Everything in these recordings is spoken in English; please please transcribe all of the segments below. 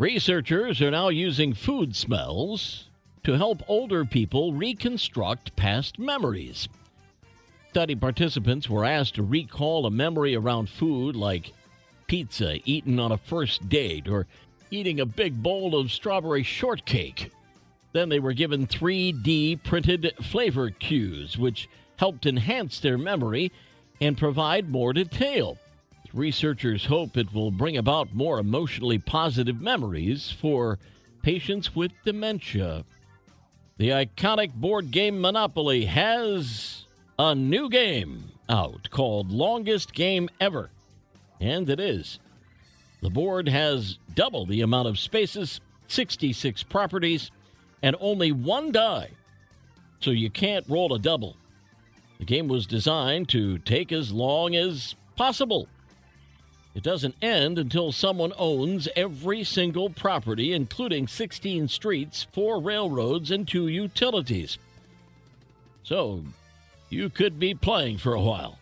Researchers are now using food smells to help older people reconstruct past memories. Study participants were asked to recall a memory around food like pizza eaten on a first date or eating a big bowl of strawberry shortcake. Then they were given 3D printed flavor cues, which helped enhance their memory and provide more detail. Researchers hope it will bring about more emotionally positive memories for patients with dementia. The iconic board game Monopoly has a new game out called Longest Game Ever. And it is. The board has double the amount of spaces, 66 properties, and only one die. So you can't roll a double. The game was designed to take as long as possible. It doesn't end until someone owns every single property, including 16 streets, four railroads, and two utilities. So you could be playing for a while.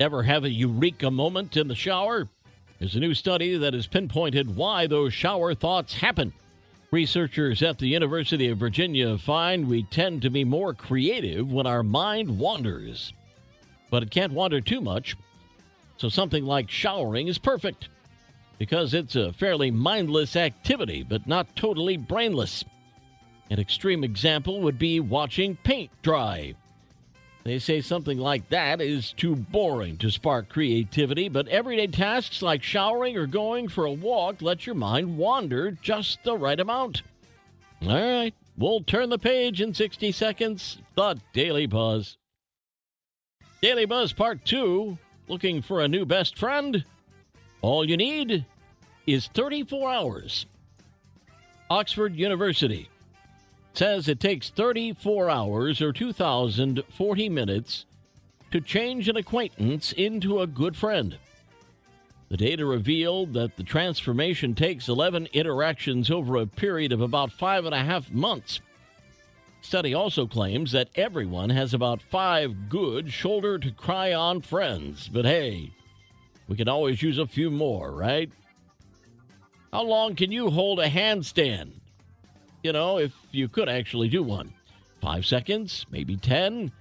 Ever have a eureka moment in the shower? There's a new study that has pinpointed why those shower thoughts happen. Researchers at the University of Virginia find we tend to be more creative when our mind wanders. But it can't wander too much, so something like showering is perfect because it's a fairly mindless activity, but not totally brainless. An extreme example would be watching paint dry. They say something like that is too boring to spark creativity, but everyday tasks like showering or going for a walk let your mind wander just the right amount. All right, we'll turn the page in 60 seconds. The Daily Buzz. Daily Buzz Part 2 Looking for a new best friend? All you need is 34 hours. Oxford University says it takes 34 hours or 2,040 minutes to change an acquaintance into a good friend. The data revealed that the transformation takes 11 interactions over a period of about five and a half months. Study also claims that everyone has about five good shoulder to cry on friends, but hey, we can always use a few more, right? How long can you hold a handstand? you know, if you could actually do one. Five seconds, maybe 10.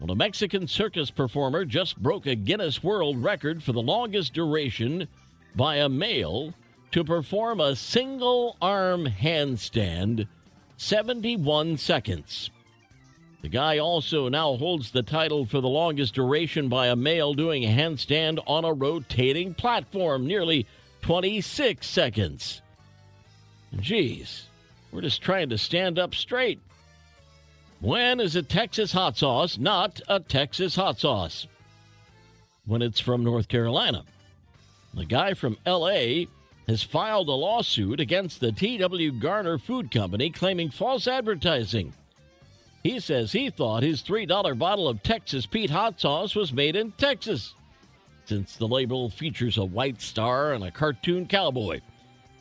Well, a Mexican circus performer just broke a Guinness World Record for the longest duration by a male to perform a single arm handstand 71 seconds. The guy also now holds the title for the longest duration by a male doing a handstand on a rotating platform, nearly 26 seconds. Jeez. We're just trying to stand up straight. When is a Texas hot sauce not a Texas hot sauce? When it's from North Carolina. The guy from LA has filed a lawsuit against the T.W. Garner Food Company claiming false advertising. He says he thought his $3 bottle of Texas Pete hot sauce was made in Texas, since the label features a white star and a cartoon cowboy.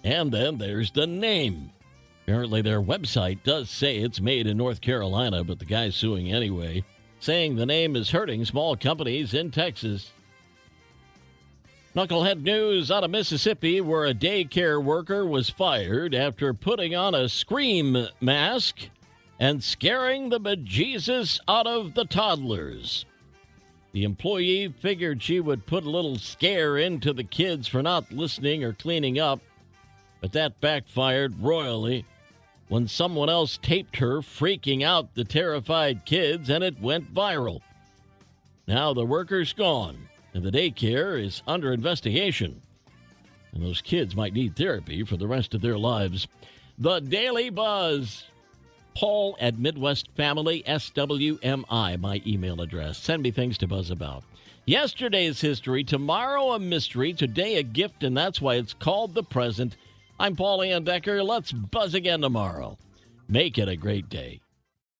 And then there's the name Apparently, their website does say it's made in North Carolina, but the guy's suing anyway, saying the name is hurting small companies in Texas. Knucklehead news out of Mississippi, where a daycare worker was fired after putting on a scream mask and scaring the bejesus out of the toddlers. The employee figured she would put a little scare into the kids for not listening or cleaning up, but that backfired royally when someone else taped her freaking out the terrified kids and it went viral. Now the worker's gone and the daycare is under investigation. And those kids might need therapy for the rest of their lives. The Daily Buzz. Paul at Midwest Family, SWMI, my email address. Send me things to buzz about. Yesterday's history, tomorrow a mystery, today a gift, and that's why it's called the present. I'm Paul Layendecker. Let's buzz again tomorrow. Make it a great day.